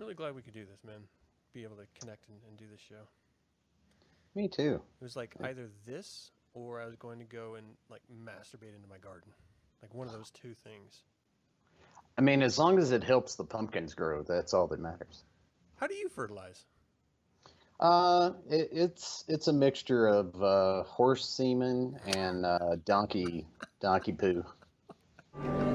really glad we could do this, man. Be able to connect and, and do this show. Me too. It was like either this or I was going to go and like masturbate into my garden. Like one of those two things. I mean, as long as it helps the pumpkins grow, that's all that matters. How do you fertilize? Uh, it, it's it's a mixture of uh, horse semen and uh, donkey donkey poo.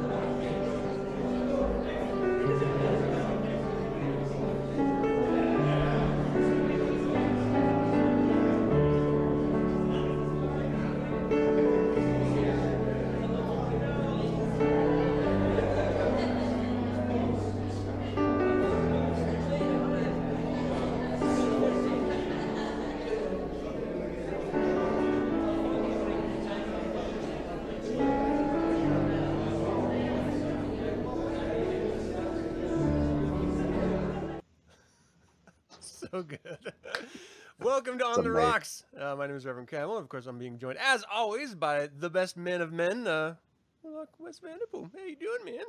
name is Reverend Campbell. Of course, I'm being joined, as always, by the best men of men, uh, look, Wes Vanderpool. How you doing, man?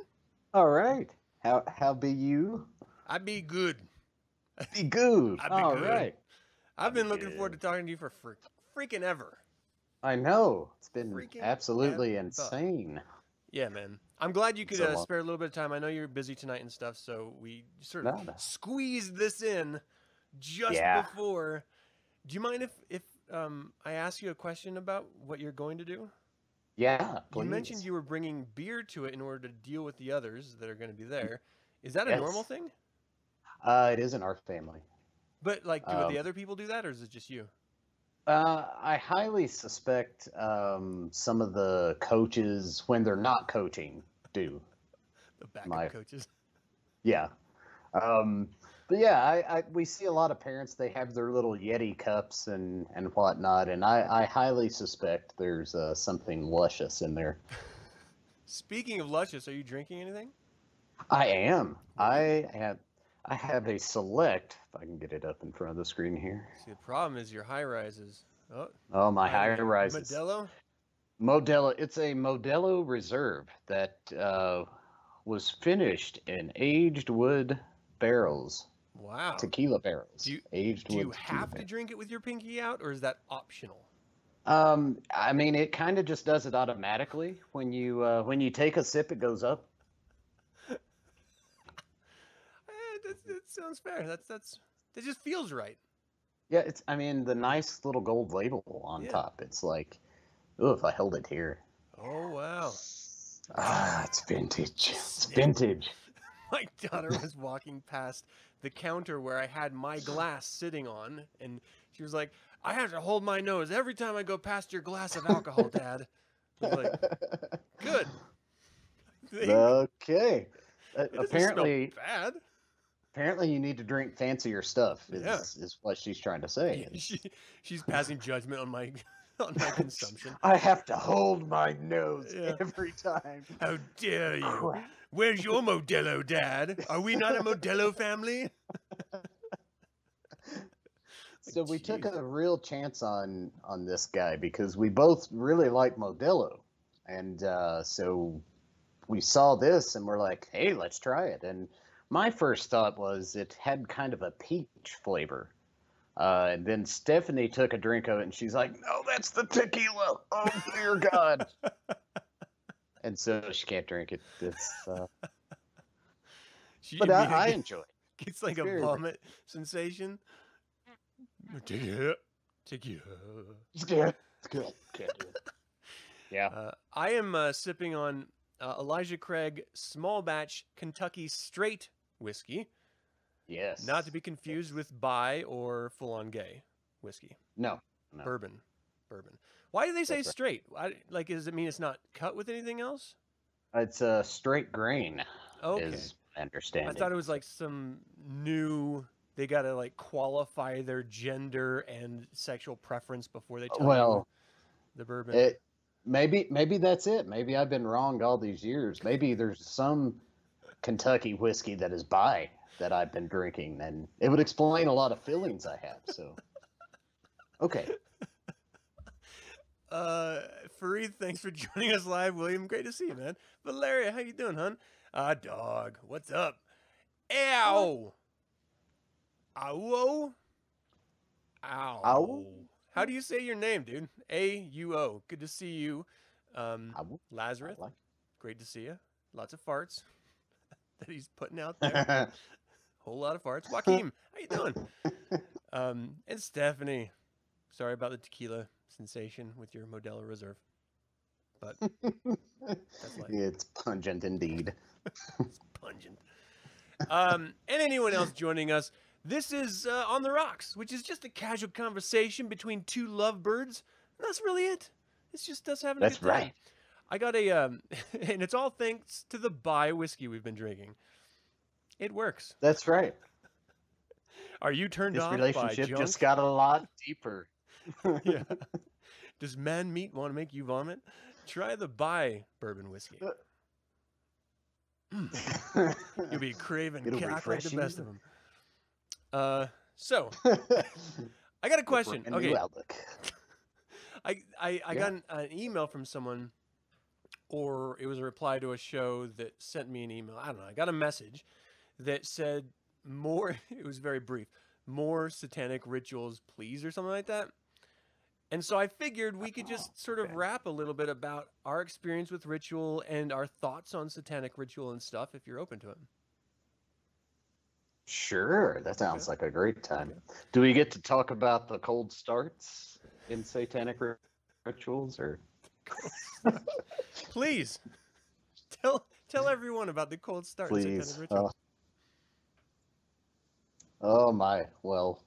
All right. How how be you? I be good. Be good. I be All good. right. I've been looking forward to talking to you for fr- freaking ever. I know it's been Freaking absolutely ever. insane. Yeah, man. I'm glad you could So uh, spare a little bit of time. I know you're busy tonight and stuff, so we sort of No, no. squeezed this in just Yeah. before. Do you mind if if um, I ask you a question about what you're going to do? Yeah. You mentioned you were bringing beer to it in order to deal with the others that are going to be there. Is that a Yes. normal thing? Uh, it is in our family. But like, do Um, the other people do that, or is it just you? Uh, I highly suspect um, some of the coaches, when they're not coaching, do. The backup my- coaches. Yeah. Um, but yeah, I, I we see a lot of parents. They have their little Yeti cups and and whatnot, and I, I highly suspect there's uh, something luscious in there. Speaking of luscious, are you drinking anything? I am. I have. I have a select. If I can get it up in front of the screen here. See, the problem is your high rises. Oh, Oh, my mean, rises. Modelo. Modelo. It's a Modelo Reserve that uh, was finished in aged wood barrels, Wow. tequila barrels. Do you- aged Do you have to drink it with your pinky out, or is that optional? Um, I mean, it kind of just does it automatically. When you uh, when you take a sip, it goes up. Eh, that, that sounds fair. That's that's that just feels right. Yeah, it's. I mean, the nice little gold label on Yeah. top. It's like, oh, if I held it here. Oh wow. Ah, it's vintage. It's vintage. My daughter was walking past the counter where I had my glass sitting on, and she was like, "I have to hold my nose every time I go past your glass of alcohol, Dad." I was like, "Good." Okay. Uh, apparently, bad. apparently, you need to drink fancier stuff. Is Yeah. is what she's trying to say. She, she's passing judgment on my on my consumption. I have to hold my nose Yeah. every time. How dare you? Crap. Where's your Modelo, Dad? Are we not a Modelo family? So we took a real chance on on this guy because we both really like Modelo, and uh, so we saw this and we're like, "Hey, let's try it." And my first thought was it had kind of a peach flavor, uh, and then Stephanie took a drink of it and she's like, "No, that's the tequila! Oh dear God!" and so she can't drink it. It's, uh, She but I, I enjoy it. gets like a very- vomit sensation. Tequila, tequila. It's good. It's good. Can't do it. Yeah. Uh, I am uh, sipping on uh, Elijah Craig small batch Kentucky straight whiskey, Yes. not to be confused with by or full on gay whiskey. No. No. Bourbon, bourbon. Why do they say That's straight? Why, like, does it mean it's not cut with anything else? It's a straight grain. Okay. Is my understanding. I thought it was like some new. They gotta like qualify their gender and sexual preference before they tell Well, the bourbon. It maybe maybe that's it. Maybe I've been wrong all these years. Maybe there's some Kentucky whiskey that is by that I've been drinking, and it would explain a lot of feelings I have. So, okay, Uh, Fareed, thanks for joining us live. William, great to see you, man. Valeria, how you doing, hon? Uh, dog, what's up? Ow! Auo? Ow. Ow? How do you say your name, dude? A U O. Good to see you. Um, I w- I Lazarus, like- great to see you. Lots of farts that he's putting out there. Whole lot of farts. Joaquin, how you doing? Um, and Stephanie, sorry about the tequila sensation with your Modelo Reserve. But that's life. it's pungent indeed. pungent. Um, and anyone else joining us, this is uh, On the Rocks, which is just a casual conversation between two lovebirds. And that's really it. It's just us having a That's good time. right. I got a, um, and it's all thanks to the buy whiskey we've been drinking. It works. That's right. Are you turned This off by relationship just got a lot deeper. yeah. Does man meat want to make you vomit? Try the Bai bourbon whiskey. You'll be craving It'll like the best of them. Uh, so I got a question. New Okay. I I, I Yeah. got an, an email from someone, or it was a reply to a show that sent me an email. I don't know. I got a message that said more. It was very brief. More satanic rituals, please, or something like that. And so I figured we could oh, just sort of rap a little bit about our experience with ritual and our thoughts on satanic ritual and stuff, if you're open to it. Sure, that sounds like a great time. Do we get to talk about the cold starts in satanic ri- rituals, or Please tell tell everyone about the cold start. in satanic please? ritual. Oh. oh my. Well,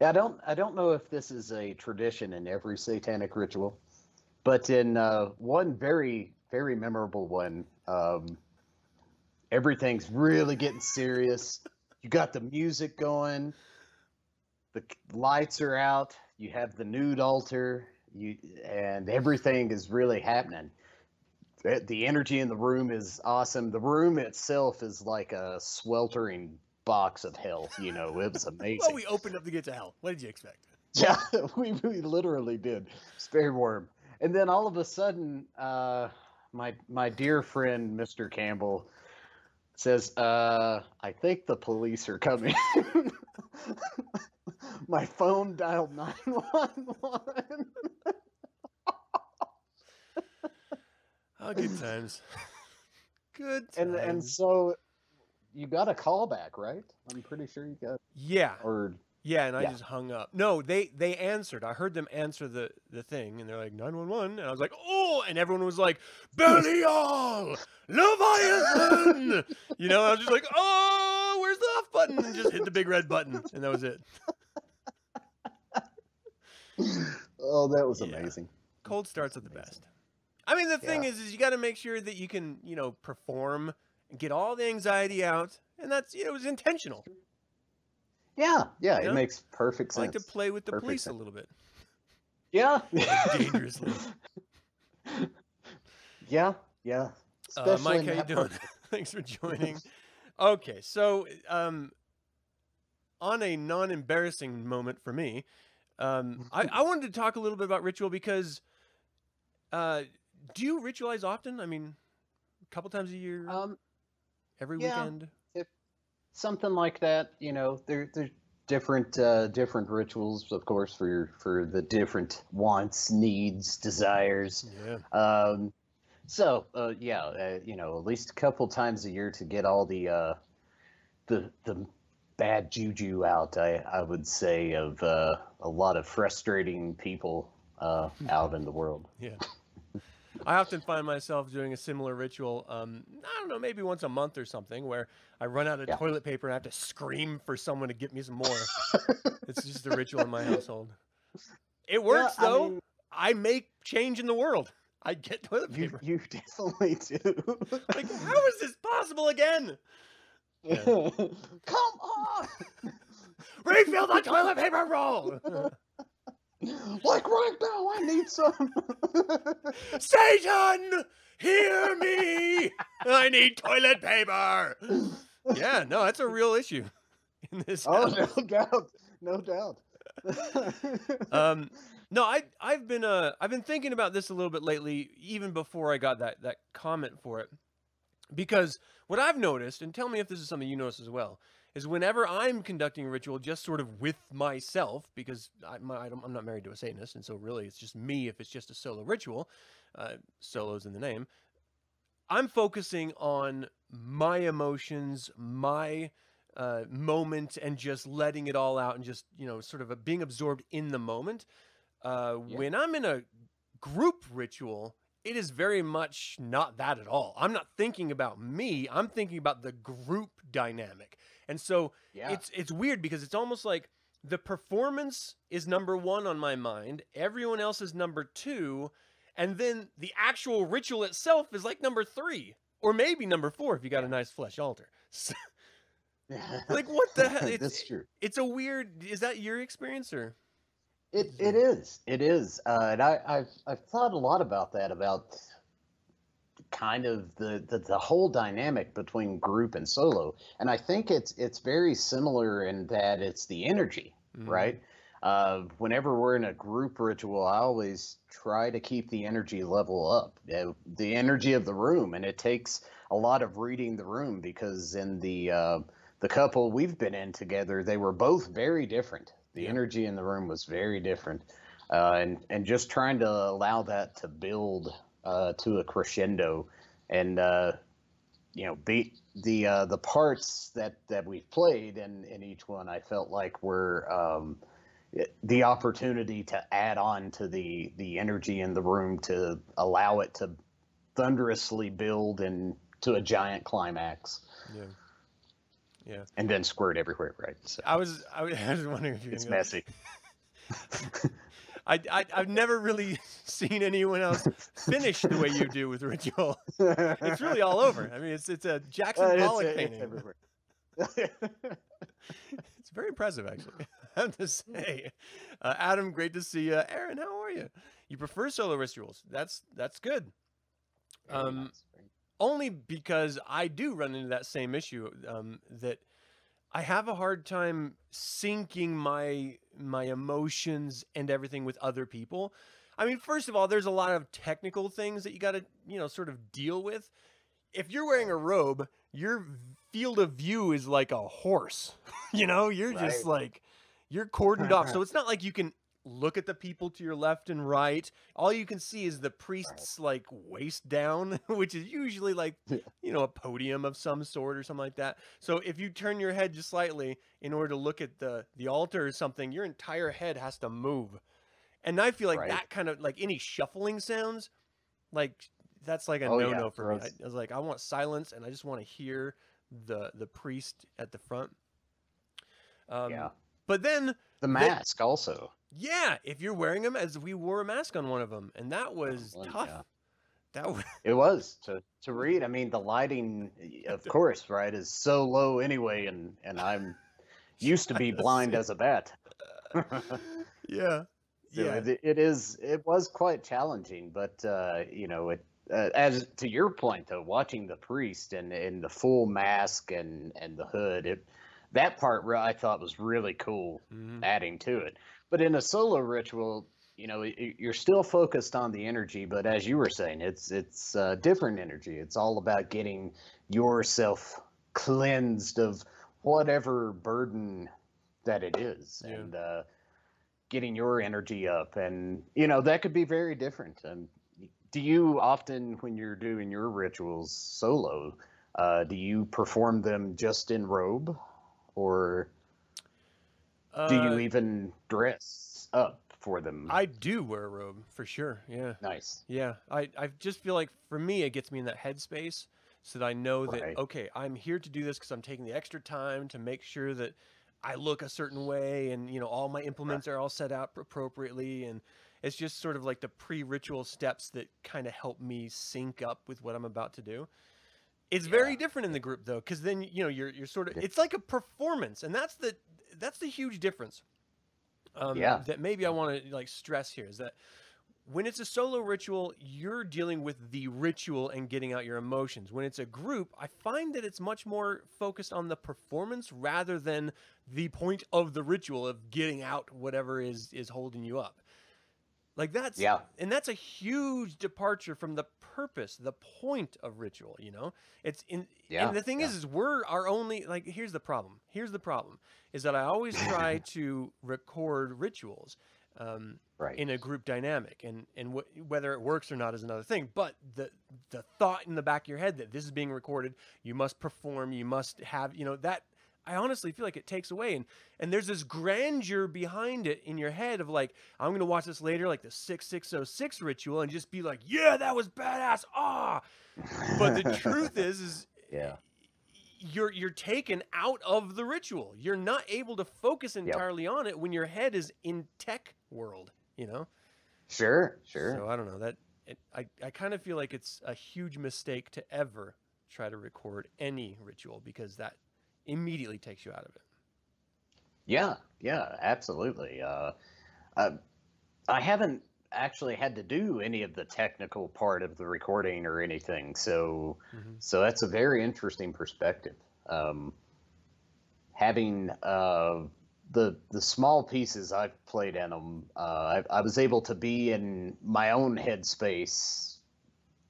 I don't. I don't know if this is a tradition in every satanic ritual, but in uh, one very, very memorable one, um, everything's really getting serious. You got the music going, the lights are out. You have the nude altar. You and everything is really happening. The the energy in the room is awesome. The room itself is like a sweltering box of hell. You know, it was amazing. well, we opened up the gates to hell. What did you expect? Yeah, we, we literally did. Very warm. And then all of a sudden, uh, my my dear friend Mr. Campbell says, uh, "I think the police are coming." my phone dialed nine one one. Oh, good times. good times. And and so you got a call back, right? I'm pretty sure you got yeah, or yeah, and I yeah. just hung up. No, they they answered. I heard them answer the the thing, and they're like nine one one, and I was like, oh, and everyone was like, Belial, Leviathan. you know, I was just like, oh, where's the off button? And just hit the big red button, and that was it. oh, that was Yeah. amazing. Cold starts are the amazing. best. I mean, the thing Yeah. is, is you got to make sure that you can, you know, perform and get all the anxiety out, and that's you know, it was intentional. Yeah, yeah, Yeah. it makes perfect I like to play with the Perfect police a little bit. Yeah. Dangerously. Yeah, yeah. Uh, Mike, how you doing? Thanks for joining. Okay, so um, on a non-embarrassing moment for me, um, I, I wanted to talk a little bit about ritual because uh, do you ritualize often? I mean, a couple times a year, Um, every yeah. weekend. something like that. You know, there there's different uh, different rituals, of course, for your, for the different wants, needs, desires. Yeah. Um, so uh, yeah, uh, you know, at least a couple times a year to get all the uh, the the bad juju out. I I would say of uh, a lot of frustrating people uh, out in the world. Yeah. I often find myself doing a similar ritual. Um, I don't know, maybe once a month or something, where I run out of Yeah. toilet paper and I have to scream for someone to get me some more. it's just a ritual in my household. It works I though. mean- I make change in the world. I get toilet You paper. you definitely do. Like, how is this possible again? Yeah. Come on! Refill the toilet paper roll. Like right now, I need some. Satan, hear me! I need toilet paper. Yeah, no, that's a real issue in this oh, house. no doubt, no doubt. um no i i've been uh i've been thinking about this a little bit lately even before i got that that comment for it because what i've noticed and tell me if this is something you notice as well is whenever I'm conducting a ritual, just sort of with myself, because I, am not married to a Satanist, and so really it's just me if it's just a solo ritual. Uh, solos in the name. I'm focusing on my emotions, my uh, moment, and just letting it all out, and just you know, sort of a, being absorbed in the moment. Uh, Yeah. When I'm in a group ritual, it is very much not that at all. I'm not thinking about me. I'm thinking about the group dynamic, and so Yeah. it's it's weird because it's almost like the performance is number one on my mind. Everyone else is number two, and then the actual ritual itself is like number three, or maybe number four if you got a nice flesh altar. So, like what the hell? It's, That's true. it's a weird. Is that your experience or? It it is. It is. Uh, and I, I've I've thought a lot about that, about kind of the, the the whole dynamic between group and solo. And I think it's it's very similar in that it's the energy, Mhm. right? Uh, whenever we're in a group ritual, I always try to keep the energy level up, the energy of the room, and it takes a lot of reading the room because in the uh, the couple we've been in together, they were both very different. The Yeah. energy in the room was very different, uh, and and just trying to allow that to build uh, to a crescendo, and uh, you know, be the uh, the parts that that we've played in in each one, I felt like were. Um, the opportunity to add on to the the energy in the room to allow it to thunderously build and to a giant climax Yeah. Yeah. and then squirt everywhere right so I was I was, I was wondering if you. it's messy I, I I've never really seen anyone else finish the way you do with ritual. It's really all over. I mean, it's it's a Jackson Uh, Pollock it's painting. everywhere. It's very impressive, actually. I have to say, uh, Adam, great to see you. Aaron, how are you? You prefer solo rituals? That's that's good. Um, Only because I do run into that same issue um, that I have a hard time syncing my my emotions and everything with other people. I mean, first of all, there's a lot of technical things that you got to you know sort of deal with. If you're wearing a robe, your field of view is like a horse. you know, you're just like you're cordoned off. So it's not like you can look at the people to your left and right. All you can see is the priest's like waist down, which is usually like Yeah. you know a podium of some sort or something like that. So if you turn your head just slightly in order to look at the the altar or something, your entire head has to move. And I feel like Right. that kind of like any shuffling sounds, like that's like a Oh, no yeah, no for me. I, I was like, I want silence and I just want to hear the the priest at the front. Um, yeah But then the mask also yeah, if you're wearing them as we wore a mask on one of them, and that was well, tough. yeah. That was it was to to read i mean the lighting of course right is so low anyway and and i'm used to be blind as a bat yeah, So yeah, it, it is. It was quite challenging, but uh, you know, it uh, as to your point though, watching the priest and and the full mask and and the hood, it that part I thought was really cool, Mhm. adding to it. But in a solo ritual, you know, you're still focused on the energy, but as you were saying, it's it's uh, different energy. It's all about getting yourself cleansed of whatever burden that it is, Yeah. and uh, getting your energy up. And you know, that could be very different. And do you often, when you're doing your rituals solo, uh, do you perform them just in robe, or do you Uh, even dress up for them? I do wear a robe for sure. Yeah, nice. yeah. I I just feel like for me, it gets me in that headspace so that I know that Right. okay, I'm here to do this because I'm taking the extra time to make sure that I look a certain way, and you know all my implements are all set out appropriately, and it's just sort of like the pre-ritual steps that kind of help me sync up with what I'm about to do. It's very different in the group though, because then you know you're you're sort of it's like a performance, and that's the that's the huge difference. Um, Yeah. That maybe I want to like stress here is that when it's a solo ritual, you're dealing with the ritual and getting out your emotions. When it's a group, I find that it's much more focused on the performance rather than the point of the ritual of getting out whatever is is holding you up. Like that's Yeah. and that's a huge departure from the purpose, the point of ritual. You know, it's in. Yeah, And the thing yeah. is, is we're our only like. Here's the problem. Here's the problem is that I always try to record rituals. Um, Right. in a group dynamic and and wh- whether it works or not is another thing but the the thought in the back of your head that this is being recorded you must perform you must have you know that i honestly feel like it takes away and and there's this grandeur behind it in your head of like i'm going to watch this later like the 6606 ritual and just be like yeah that was badass ah but the truth is is yeah. you're you're taken out of the ritual. You're not able to focus entirely on it when your head is in tech world, you know? Sure. Sure. So I don't know that it, I I kind of feel like it's a huge mistake to ever try to record any ritual because that immediately takes you out of it. Yeah, yeah, absolutely. Uh, uh, I haven't actually had to do any of the technical part of the recording or anything, so Mhm. so that's a very interesting perspective. Um, having uh, the the small pieces I've played in them, uh, I, I was able to be in my own headspace,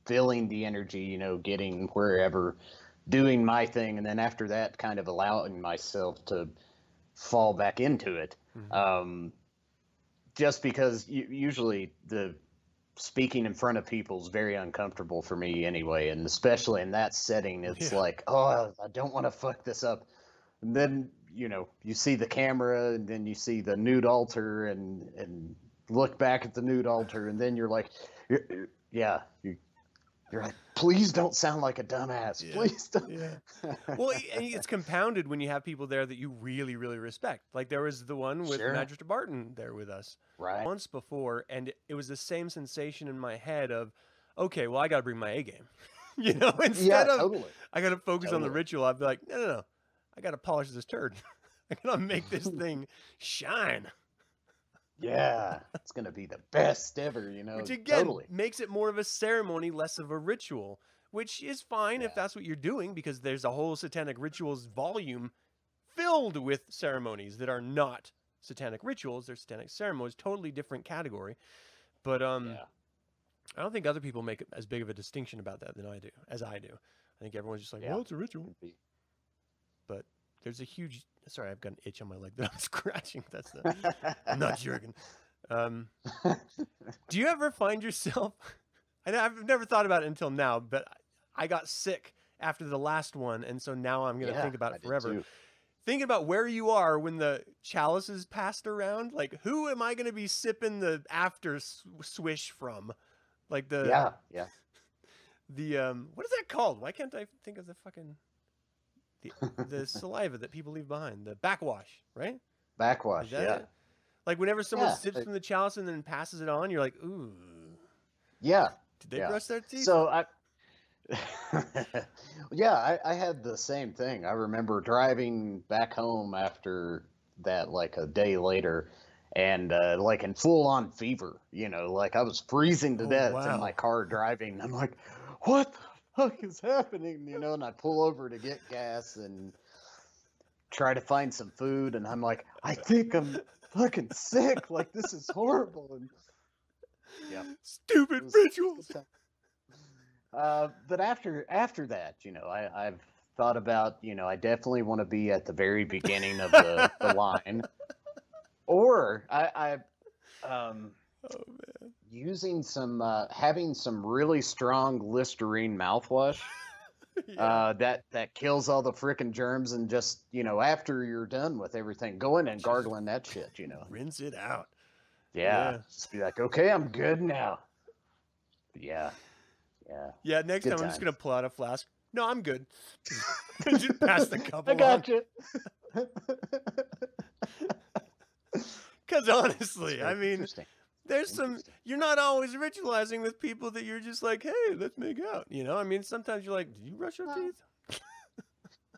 feeling the energy, you know, getting wherever, doing my thing, and then after that, kind of allowing myself to fall back into it. Mhm. Um, just because usually the speaking in front of people is very uncomfortable for me anyway, and especially in that setting, it's Yeah. like, oh, I don't want to fuck this up. And then you know you see the camera, and then you see the nude altar, and and look back at the nude altar, and then you're like, yeah, you. You're like, please don't sound like a dumbass. Yeah. Please don't. Yeah. Well, it's compounded when you have people there that you really, really respect. Like there was the one with Sure. Magister Barton there with us. right. once before, and it was the same sensation in my head of, okay, well, I got to bring my A game. you know, Yeah, instead of totally. I got to focus on the ritual, I'd be like, no, no, no, I got to polish this turd. I got to make this thing shine. Yeah, it's gonna be the best ever, you know. Which again totally. makes it more of a ceremony, less of a ritual, which is fine if that's what you're doing because there's a whole satanic rituals volume filled with ceremonies that are not satanic rituals, they're satanic ceremonies, totally different category. But um Yeah. I don't think other people make as big of a distinction about that than I do, as I do. I think everyone's just like, Yeah. well, it's a ritual. But. There's a huge. Sorry, I've got an itch on my leg that I'm scratching. That's the. I'm not jerking. Um, do you ever find yourself? I know I've never thought about it until now, but I got sick after the last one, and so now I'm gonna Yeah, think about it forever. Thinking about where you are when the chalice is passed around, like who am I gonna be sipping the after swish from? Like the yeah, yeah. the um what is that called? Why can't I think of the fucking the the saliva that people leave behind? The backwash, right? Backwash, yeah. it? Like whenever someone Yeah, sips like- from the chalice and then passes it on, you're like, ooh, Yeah. did they Yeah. brush their teeth? So I Yeah, I, I had the same thing. I remember driving back home after that like a day later and uh, like in full on fever, you know, like I was freezing to Oh, death wow. in my car driving. I'm like, what fuck is happening? You know, and I pull over to get gas and try to find some food and I'm like, I think I'm fucking sick. Like this is horrible. And yeah. Stupid was- rituals. Uh, but after after that, you know, I, I've thought about, you know, I definitely want to be at the very beginning of the, the line, or I, I um, Oh man. Using some uh, having some really strong Listerine mouthwash Yeah. uh, that that kills all the freaking germs, and just you know, after you're done with everything, go in and gargling that shit, you know. Rinse it out. Yeah, Yeah. just be like, okay, I'm good now. Yeah, yeah. Yeah, next Good time I'm just gonna pull out a flask. No, I'm good. just pass the cup I got you. Because honestly, I mean, Interesting. There's some. You're not always ritualizing with people that you're just like, hey, let's make out. You know, I mean, sometimes you're like, do you brush your Well, teeth?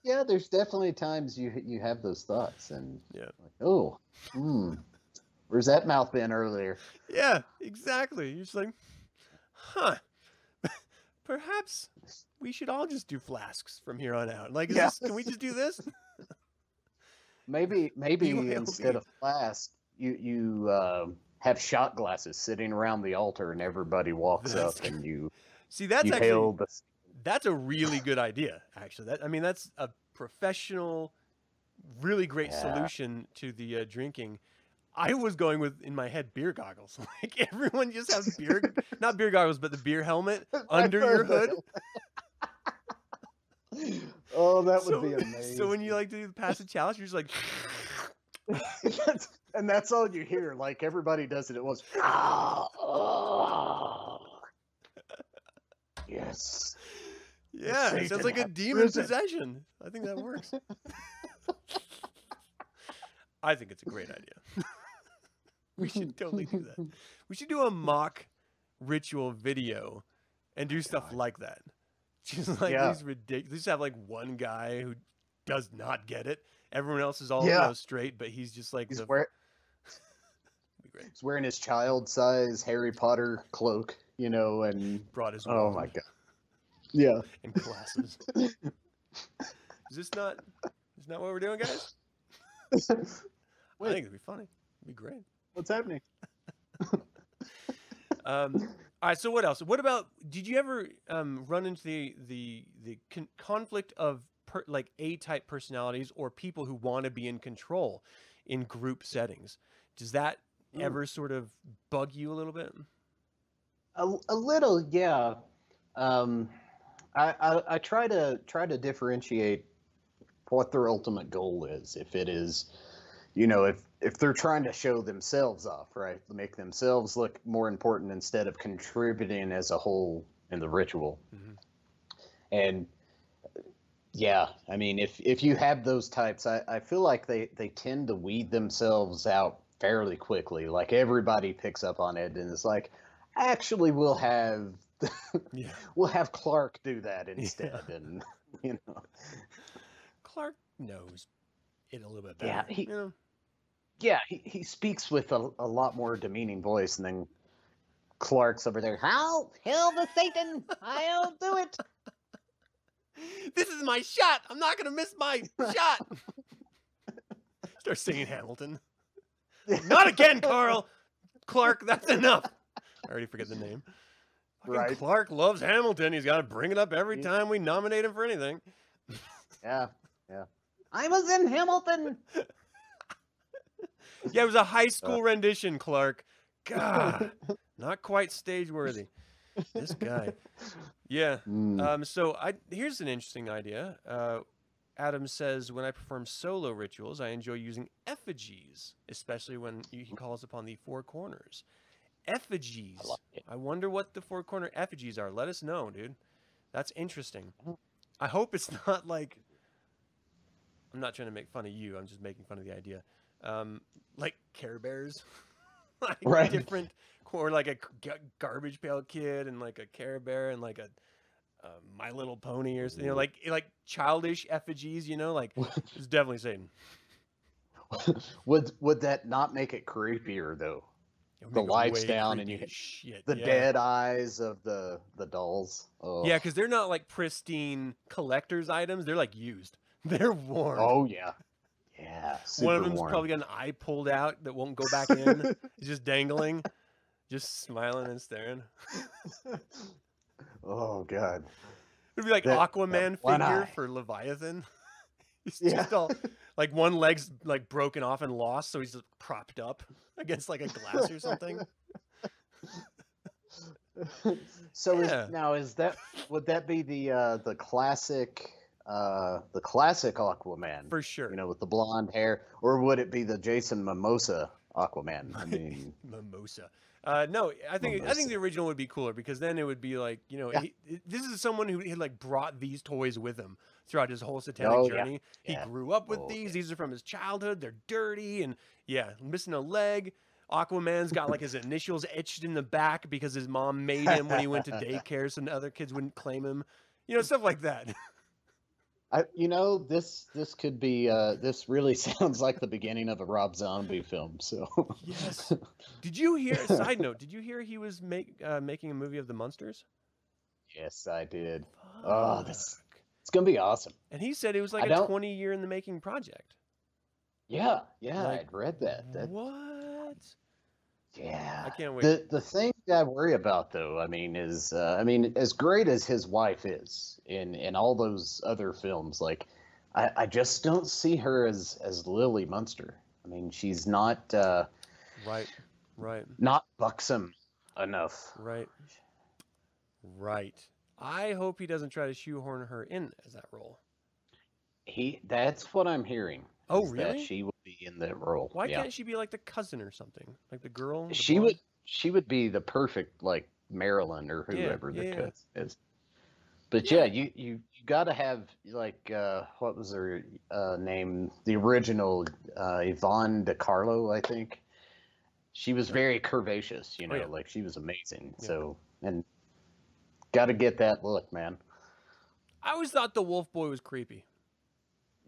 Yeah, there's definitely times you you have those thoughts and Yeah. like, oh, hmm, where's that mouth been earlier? Yeah, exactly. You're just like, huh. Perhaps we should all just do flasks from here on out. Like, is Yeah. this, can we just do this? Maybe maybe instead of flask, you you uh, have shot glasses sitting around the altar, and everybody walks up and you See, that's you actually the. that's a really good idea. Actually, that I mean, that's a professional, really great Yeah. solution to the uh, drinking. I was going with in my head beer goggles. Like everyone just has beer, not beer goggles, but the beer helmet under your hood. oh, that would so, be amazing. so when you like to do the pass a challenge, you're just like, and that's all you hear. Like everybody does it at once. yes. yeah, it sounds like a demon risen. possession. I think that works. I think it's a great idea. we should totally do that. We should do a mock ritual video and do stuff God. like that. Just like Yeah. these ridiculous. Just have like one guy who does not get it. Everyone else is all Yeah. straight, but he's just like He's, the. wear, be great. he's wearing his child size Harry Potter cloak, you know, and Brought his oh my god. Yeah. and glasses. is this not? Is not what we're doing, guys? Wait. I think it'd be funny. It'd be great. What's happening? Um, all right. So what else? What about? Did you ever um, run into the the the con- conflict of per, like A type personalities or people who want to be in control in group settings? Does that Ooh. ever sort of bug you a little bit? A, a little, yeah. Um, I, I I try to try to differentiate what their ultimate goal is. If it is, you know, if if they're trying to show themselves off, right, make themselves look more important instead of contributing as a whole in the ritual. Mhm. And yeah, I mean, if if you have those types, I, I feel like they they tend to weed themselves out fairly quickly. Like everybody picks up on it, and it's like, actually, we'll have Yeah. we'll have Clark do that instead, and you know, Clark knows it a little bit better. Yeah, he- you know? yeah, he, he speaks with a, a lot more demeaning voice, and then Clark's over there. How hell the Satan? I'll do it. This is my shot. I'm not gonna miss my shot. Start singing Hamilton. Not again, Carl. Clark, that's enough. I already forget the name. Right. Clark loves Hamilton. He's got to bring it up every He- time we nominate him for anything. Yeah, yeah. I was in Hamilton. Yeah, it was a high school rendition, Clark. God, not quite stage worthy. This guy. Yeah. Mm. Um, so I here's an interesting idea. Uh, Adam says, when I perform solo rituals, I enjoy using effigies, especially when he calls upon the four corners. Effigies. I. I wonder what the four corner effigies are. Let us know, dude. That's interesting. I hope it's not like. I'm not trying to make fun of you. I'm just making fun of the idea. Um, like Care Bears, like Right. different, or like a garbage pail kid and like a Care Bear and like a uh, My Little Pony or something. You know, like like childish effigies. You know, like it's definitely Satan. would would that not make it creepier though? The lights down and you shit. The yeah. dead eyes of the the dolls. Oh. Yeah, because they're not like pristine collector's items. They're like used. They're worn. Oh yeah. Yeah. One of them's warm. probably got an eye pulled out that won't go back in. It's just dangling, just smiling and staring. Oh god. It'd be like That- that Aquaman one figure eye. for Leviathan. He's Yeah. just all like one leg's like broken off and lost, so he's just propped up against like a glass or something. so Yeah. is, now is that would that be the uh the classic uh the classic Aquaman? For sure. You know, with the blonde hair, or would it be the Jason Mimosa Aquaman? I mean, Mimosa. Uh, no, I think I think the original would be cooler because then it would be like you know Yeah. he, this is someone who had like brought these toys with him throughout his whole satanic Oh, journey. Yeah. He grew up with Oh, these. These are from his childhood. They're dirty and yeah, missing a leg. Aquaman's got like his initials etched in the back because his mom made him when he went to daycare, so other kids wouldn't claim him. You know, stuff like that. I you know this this could be uh this really sounds like the beginning of a Rob Zombie film. So Yes. Did you hear? Side note: Did you hear he was make uh, making a movie of the monsters? yes, I did. Oh, this- It's gonna be awesome. And he said it was like I a 20 year in the making project. Yeah, yeah, Like, I'd read that. That What? Yeah. I can't wait. The the thing that I worry about though, I mean, is uh, I mean, as great as his wife is in in all those other films, like I, I just don't see her as as Lily Munster. I mean, she's not uh, right, right, not buxom enough. right, right. I hope he doesn't try to shoehorn her in as that role. He that's what I'm hearing. Oh, really? she will in that role. Why yeah. can't she be like the cousin or something, like the girl? the she blonde? would she would be the perfect like Marilyn or Yeah, whoever the yeah, yeah. cousin is. But Yeah. yeah, you you, you got to have like uh, what was her uh, name? The original uh, Yvonne De Carlo, I think. She was very curvaceous, you Oh, know, yeah. like she was amazing. Yeah. So and got to get that look, man. I always thought the Wolf Boy was creepy.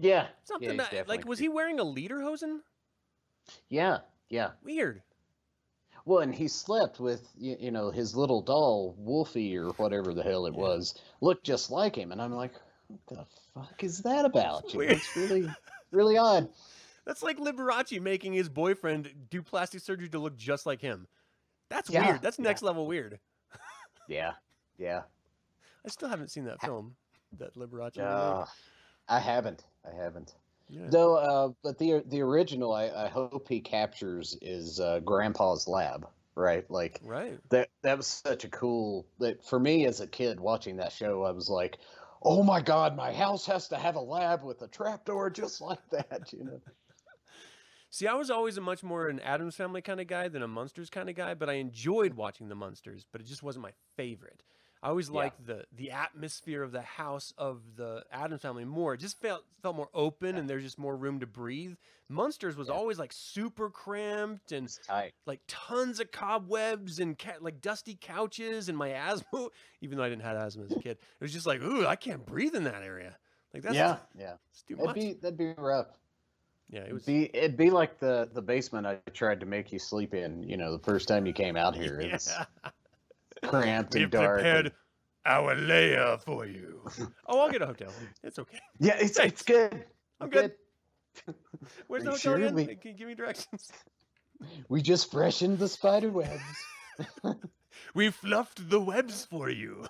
Yeah, Something he's that, like, was he wearing a lederhosen? yeah, yeah. Weird. Well, and he slept with you, you know his little doll Wolfie or whatever the hell it Yeah. was looked just like him, and I'm like, what the fuck is that about? You know, weird. it's really, really odd. That's like Liberace making his boyfriend do plastic surgery to look just like him. That's Yeah, weird. That's yeah. next level weird. Yeah, yeah. I still haven't seen that film. That Liberace. Uh, I haven't, I haven't. yeah. Though, uh, but the the original, I, I hope he captures is uh, Grandpa's lab, right? Like Right. that that was such a cool that for me as a kid watching that show i was like oh my god my house has to have a lab with a trapdoor just like that you know See, I was always a much more an Addams Family kind of guy than a Munsters kind of guy, but I enjoyed watching the Munsters, but it just wasn't my favorite. I always Yeah. liked the the atmosphere of the house of the Addams Family more. It just felt felt more open, and there's just more room to breathe. Munsters was Yeah. always like super cramped and like tons of cobwebs and ca- like dusty couches and my asthma. Even though I didn't have asthma as a kid, it was just like, ooh, I can't breathe in that area. Like that's yeah yeah it's too that'd much. be that'd be rough yeah, it was. be it'd be like the the basement i tried to make you sleep in you know the first time you came out here yeah. Cramped We've and dark prepared our layer for you. oh, I'll get a hotel. It's okay. yeah it's Thanks. it's good I'm We're good. Where's the Are hotel sure? again? We- Can you give me directions? we just freshened the spider webs We fluffed the webs for you.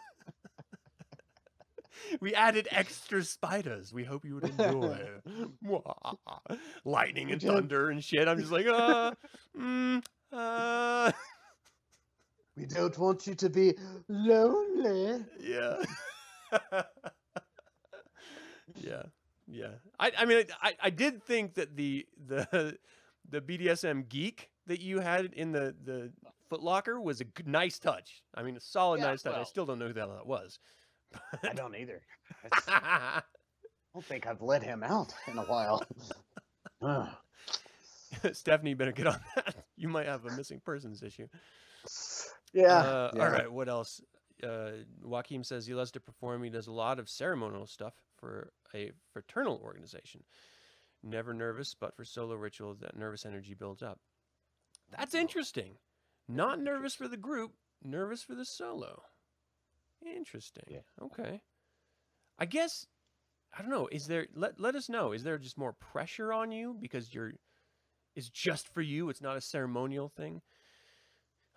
we added extra spiders. We hope you would enjoy. Mwah. Lightning and thunder and shit. I'm just like, uh, mm, uh, we don't want you to be lonely yeah. yeah. Yeah. I, I mean, I, I did think that the, the, the BDSM geek that you had in the, the Foot Locker was a good, nice touch. I mean, a solid Yeah, nice touch. I still don't know who the hell that was. i don't either I don't think I've let him out in a while. Stephanie, you better get on that. You might have a missing persons issue. Yeah, Uh, yeah. All right. What else? Uh, Joaquim says he loves to perform. He does a lot of ceremonial stuff for a fraternal organization. Never nervous, but for solo ritual, that nervous energy builds up. That's interesting. Not nervous for the group, nervous for the solo. Interesting. Yeah. Okay. I guess I don't know. Is there let let us know. Is there just more pressure on you because you're it's just for you? It's not a ceremonial thing.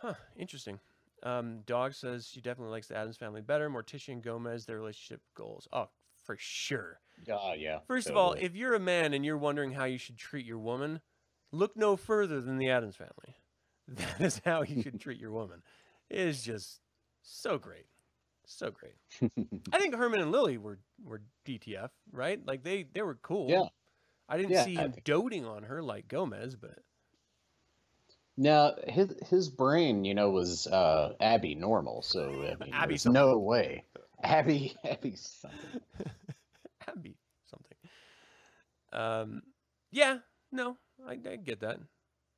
Huh. Interesting. Um, Dog says she definitely likes the Addams family better. Morticia and Gomez, their relationship goals. Oh, for sure. Oh, yeah. First of all, if you're a man and you're wondering how you should treat your woman, look no further than the Addams family. That is how you should treat your woman. It is just so great. So great. I think Herman and Lily were were DTF, right? Like they they were cool. Yeah. I didn't Yeah, see him doting on her like Gomez, but now his his brain, you know, was uh, Abby normal, so I mean, Abby there's no way. Abby, Abby something. Abby something. Um, yeah, no, I, I get that.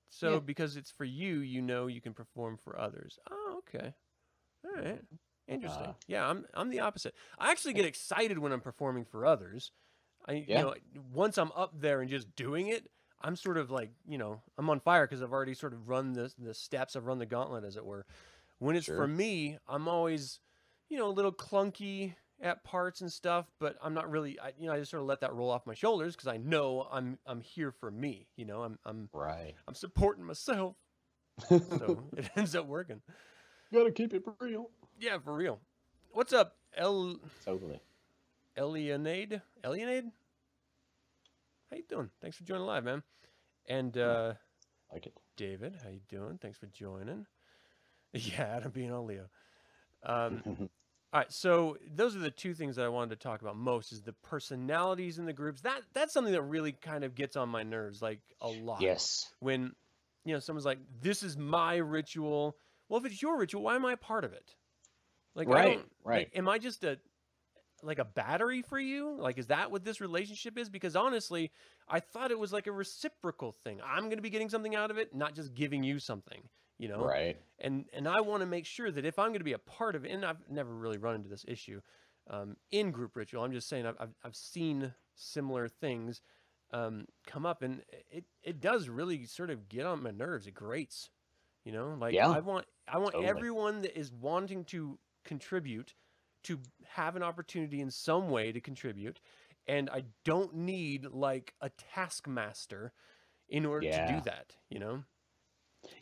So Yeah. because it's for you, you know you can perform for others. Oh, okay. All right. Interesting. Uh, yeah, I'm I'm the opposite. I actually get excited when I'm performing for others. I Yeah. you know once I'm up there and just doing it, I'm sort of like you know I'm on fire because I've already sort of run the the steps. I've run the gauntlet, as it were. When it's for me, I'm always you know a little clunky at parts and stuff, but I'm not really. I, you know, I just sort of let that roll off my shoulders because I know I'm I'm here for me. You know, I'm I'm Right. I'm supporting myself. So it ends up working. Gotta keep it real. Yeah, for real. What's up, El Totally. Elianade? Elianade? How you doing? Thanks for joining live, man. And uh Like it. David, how you doing? Thanks for joining. Yeah, Adam being on Leo. Um, all right, so those are the two things that I wanted to talk about most: is the personalities in the groups. That that's something that really kind of gets on my nerves, like a lot. yes. When you know someone's like, "This is my ritual." Well, if it's your ritual, why am I a part of it? Like, Right, right. Like, am I just a like a battery for you? Like, is that what this relationship is? Because honestly, I thought it was like a reciprocal thing. I'm going to be getting something out of it, not just giving you something. You know, Right. and and I want to make sure that if I'm going to be a part of it, and I've never really run into this issue um, in group ritual. I'm just saying I've I've, I've seen similar things um, come up, and it it does really sort of get on my nerves. It grates, you know. Like Yeah, I want I want totally. everyone that is wanting to contribute to have an opportunity in some way to contribute, and I don't need like a taskmaster in order to do that. You know.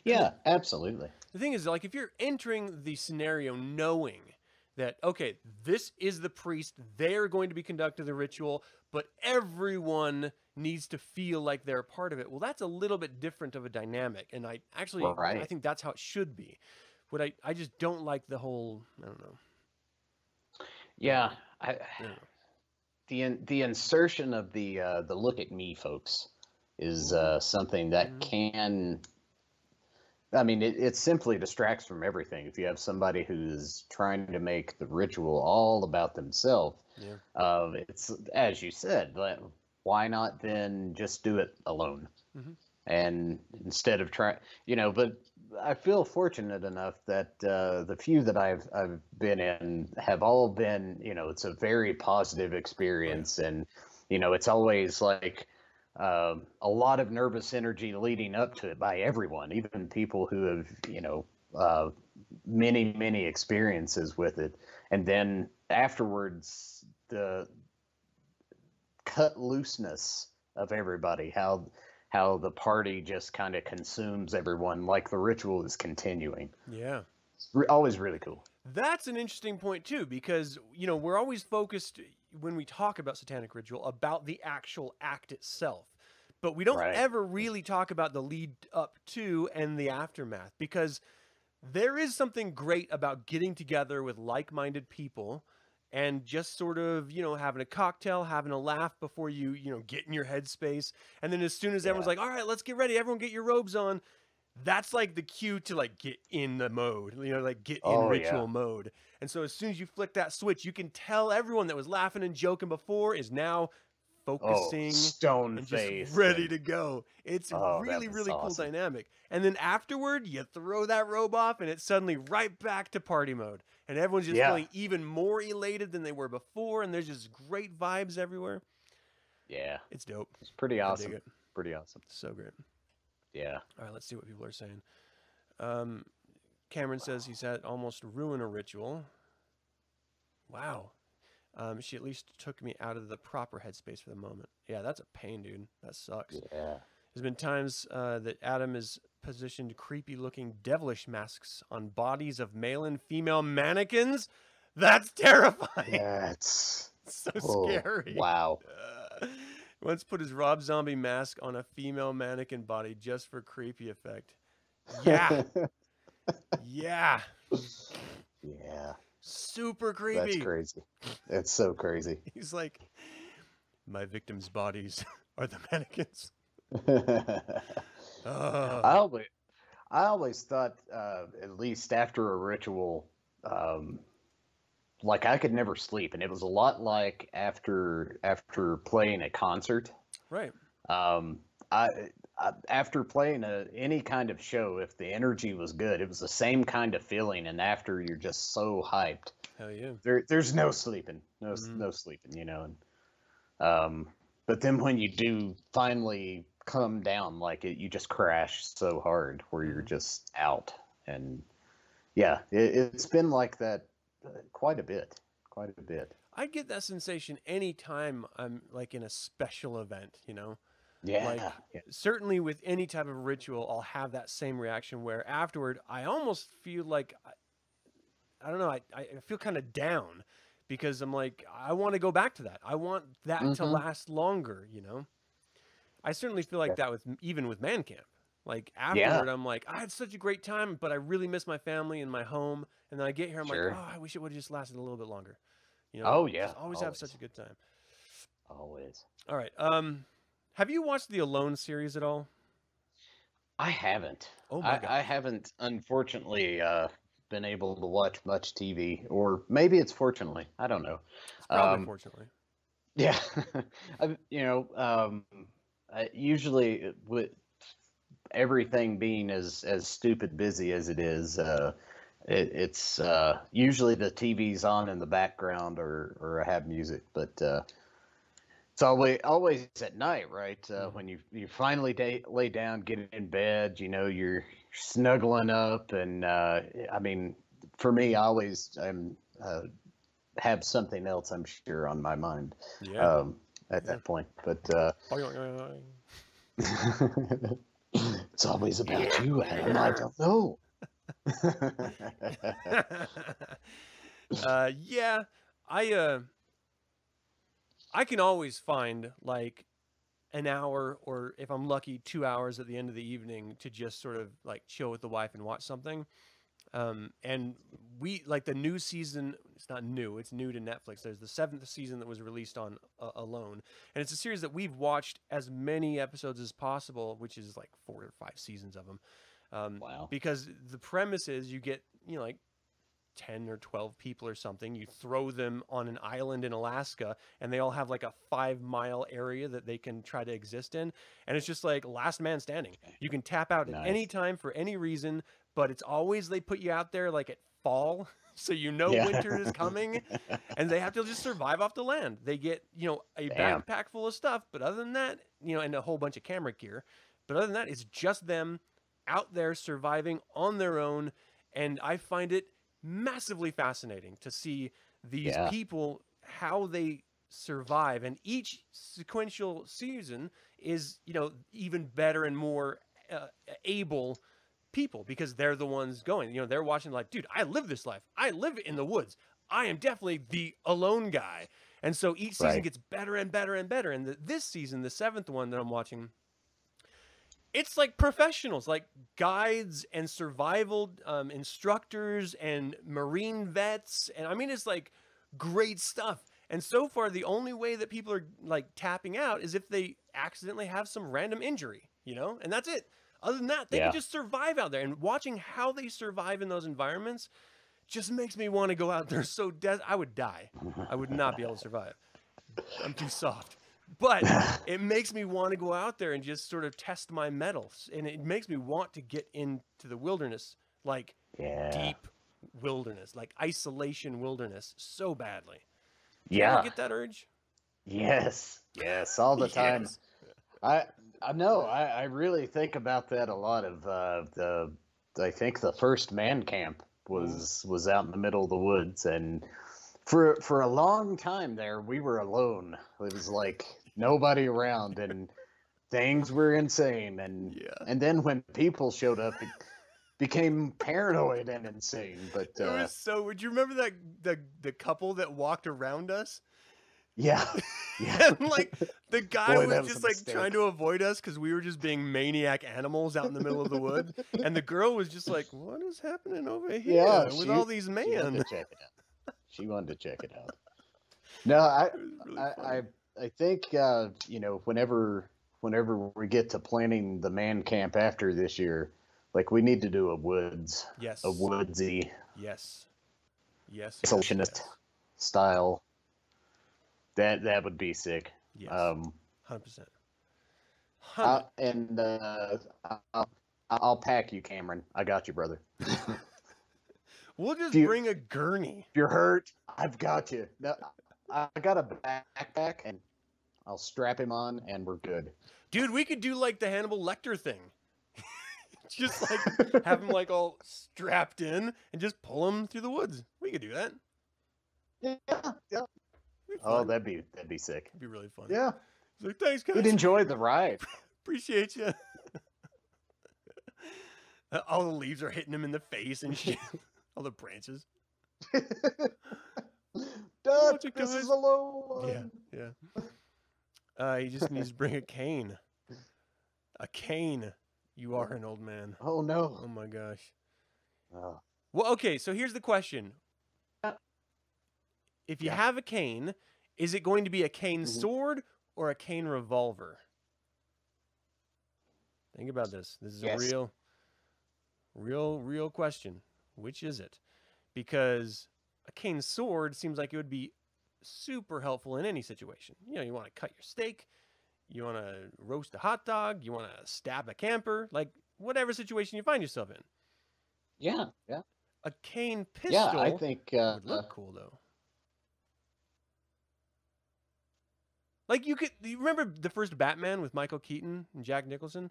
Yeah, absolutely. The thing is, like, if you're entering the scenario knowing that, okay, this is the priest, they're going to be conducting the ritual, but everyone needs to feel like they're a part of it, well, that's a little bit different of a dynamic. And I actually, I think that's how it should be. What I, I just don't like the whole, I don't know. Yeah. I, I the in, the insertion of the uh, the look at me folks is uh, something that Mhm. can I mean it, it simply distracts from everything if you have somebody who's trying to make the ritual all about themselves Yeah. uh, it's as you said why not then just do it alone Mhm. and instead of trying you know but I feel fortunate enough that uh, the few that I've I've been in have all been you know it's a very positive experience. And you know it's always like um, a lot of nervous energy leading up to it by everyone even people who have you know uh, many many experiences with it. And then afterwards the cut looseness of everybody how how the party just kind of consumes everyone like the ritual is continuing Yeah. it's re- always really cool That's an interesting point too, because you know we're always focused when we talk about satanic ritual about the actual act itself, but we don't Right. ever really talk about the lead up to and the aftermath because there is something great about getting together with like-minded people and just sort of you know having a cocktail, having a laugh before you you know get in your headspace, and then as soon as everyone's like, "All right, let's get ready, everyone get your robes on." That's like the cue to like get in the mode, you know, like get in Oh, yeah. ritual mode. And so as soon as you flick that switch, you can tell everyone that was laughing and joking before is now oh focusing stone and just face ready to go. It's Oh, really, really cool dynamic. And then afterward, you throw that robe off and it's suddenly right back to party mode. And everyone's just Yeah. feeling even more elated than they were before. And there's just great vibes everywhere. yeah It's dope. it's pretty awesome it. pretty awesome So great. yeah All right, let's see what people are saying. Um, Cameron says he's had almost ruin a ritual. Wow. Um, she at least took me out of the proper headspace for the moment. Yeah, that's a pain, dude. That sucks. yeah There's been times uh, that Adam has positioned creepy looking devilish masks on bodies of male and female mannequins. That's terrifying. that's so oh, scary. wow Uh, once put his Rob Zombie mask on a female mannequin body just for creepy effect. Yeah, yeah, yeah super creepy. that's crazy It's so crazy He's like, my victims' bodies are the mannequins. I always, I always thought, uh, at least after a ritual, um, like I could never sleep, and it was a lot like after after playing a concert. right. Um, I, I after playing a any kind of show, if the energy was good, it was the same kind of feeling, and after you're just so hyped, Hell yeah. there there's no sleeping, no s Mhm. no sleeping, you know. And um, but then when you do finally come down, like it, you just crash so hard where you're Mhm. just out. And yeah, it, it's been like that uh, quite a bit, quite a bit. I get that sensation anytime I'm like in a special event, you know? Yeah. yeah. certainly with any type of ritual i'll have that same reaction where afterward i almost feel like i, I don't know i, I feel kind of down because i'm like i want to go back to that i want that to Mhm. last longer you know i certainly feel like Yeah. that with even with man camp like Yeah. afterward i'm like i had such a great time but i really miss my family and my home and then i get here i'm Sure. like oh i wish it would have just lasted a little bit longer you know Oh, just yeah, always have such a good time Always. all right um have you watched the alone series at all I haven't. oh my I, god I haven't, unfortunately, uh, been able to watch much TV, or maybe it's fortunately. I don't know. It's probably Um, unfortunately. Yeah, I, you know, um, I, usually uh, with everything being as as stupid busy as it is, uh, it, it's uh, usually the TV's on in the background or or I have music, but uh, it's always always at night, right? Uh, Mhm. When you you finally da- lay down, get in bed, you know, you're snuggling up, and uh, I mean, for me, I always I'm uh, have something else, I'm sure, on my mind Yeah. um, at Yeah. that point. But uh, it's always about Yeah. you, Adam. I don't know. uh, yeah, I uh, I can always find like an hour or if I'm lucky, two hours at the end of the evening to just sort of like chill with the wife and watch something. Um, and we like the new season. It's not new. It's new to Netflix. There's the seventh season that was released on uh, Alone, and it's a series that we've watched as many episodes as possible, which is like four or five seasons of them. Um, Wow. because the premise is you get you know like 10 or 12 people or something you throw them on an island in alaska and they all have like a five mile area that they can try to exist in and it's just like last man standing you can tap out at any time for any reason but it's always they put you out there like at fall so you know Yeah. winter is coming and they have to just survive off the land. They get, you know, a Damn. backpack full of stuff, but other than that, you know, and a whole bunch of camera gear. But other than that, it's just them out there surviving on their own. And I find it massively fascinating to see these Yeah. people, how they survive. And each sequential season is, you know, even better and more uh, able people because they're the ones going. You know, they're watching like, dude, I live this life. I live in the woods. I am definitely the alone guy. And so each season Right. gets better and better and better. And the, this season, the seventh one that I'm watching, it's like professionals, like guides and survival um, instructors and marine vets. And I mean, it's like great stuff. And so far, the only way that people are like tapping out is if they accidentally have some random injury, you know, and that's it. Other than that, they Yeah. can just survive out there. And watching how they survive in those environments just makes me want to go out there so des- I would die. I would not be able to survive. I'm too soft. But it makes me want to go out there and just sort of test my metals. And it makes me want to get into the wilderness, like yeah. deep wilderness, like isolation wilderness, so badly. Do you Yeah. get that urge? Yes. Yes. All the time. I I know. I, I really think about that a lot. Of uh, the I think the first man camp was was out in the middle of the woods, and for for a long time there, we were alone. It was like nobody around, and things were insane. And Yeah. and then when people showed up, it became paranoid and insane. But It uh, was so. Would you remember that the the couple that walked around us? yeah, yeah. and like the guy Boy, was was just like mistake. trying to avoid us because we were just being maniac animals out in the middle of the wood, and the girl was just like, "What is happening over here Yeah, with all these men?" To check it out. She wanted to check it out. No, I, really I. I, I think uh, you know whenever whenever we get to planning the man camp after this year, like we need to do a woods, yes, a woodsy yes, yes, yes, isolationist yes, style. That that would be sick. yes, Um, hundred percent. And uh, I'll, I'll pack you, Cameron. I got you, brother. We'll just you- bring a gurney. If you're hurt, I've got you. No, I got a backpack, and I'll strap him on, and we're good. Dude, we could do like the Hannibal Lecter thing. just like have him like all strapped in and just pull him through the woods. We could do that. Yeah, yeah. Oh, that'd be that'd be sick. It'd be really fun. Yeah. like, thanks, guys. He'd enjoy the ride. Appreciate you. All the leaves are hitting him in the face and shit. All the branches. Dutch, you this guys. is a low one. Yeah, yeah. Uh, he just needs to bring a cane. A cane. You are an old man. Oh no. Oh my gosh. Oh. Well, okay, so here's the question. If you Yeah. have a cane, is it going to be a cane Mhm. sword or a cane revolver? Think about this. This is Yes. a real, real, real question. Which is it? Because a cane sword seems like it would be super helpful in any situation. You know, you want to cut your steak, you want to roast a hot dog, you want to stab a camper, like whatever situation you find yourself in. Yeah, yeah. A cane pistol Yeah, I think uh, would look cool though. Like you could, you remember the first Batman with Michael Keaton and Jack Nicholson?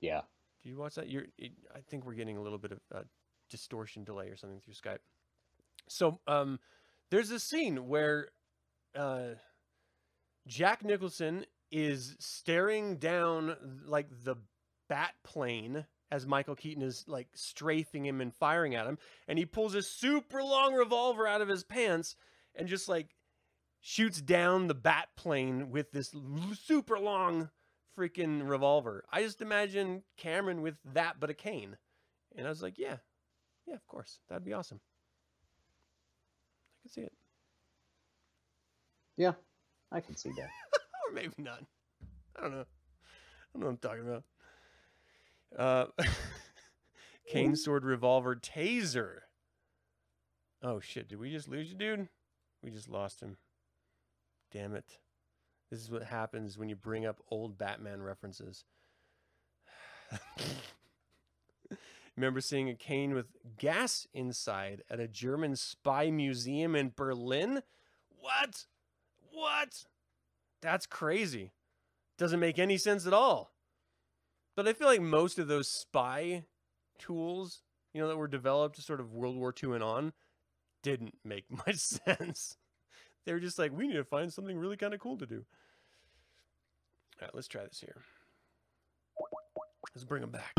yeah. Did you watch that? You're, it, I think we're getting a little bit of uh, distortion delay or something through Skype. So, um, there's a scene where uh, Jack Nicholson is staring down like the bat plane as Michael Keaton is like strafing him and firing at him, and he pulls a super long revolver out of his pants and just like shoots down the bat plane with this super long freaking revolver. I just imagine Cameron with that but a cane. And I was like, yeah, yeah, of course. That'd be awesome. I can see it. Yeah. I can see that. or maybe not. I don't know. I don't know what I'm talking about. Uh, cane, sword, revolver, taser. Oh shit! Did we just lose you, dude? We just lost him. Damn it! This is what happens when you bring up old Batman references. Remember seeing a cane with gas inside at a German spy museum in Berlin? What? What? That's crazy. Doesn't make any sense at all. But I feel like most of those spy tools, you know, that were developed sort of World War II and on, didn't make much sense. They were just like, we need to find something really kind of cool to do. All right, let's try this here. Let's bring them back.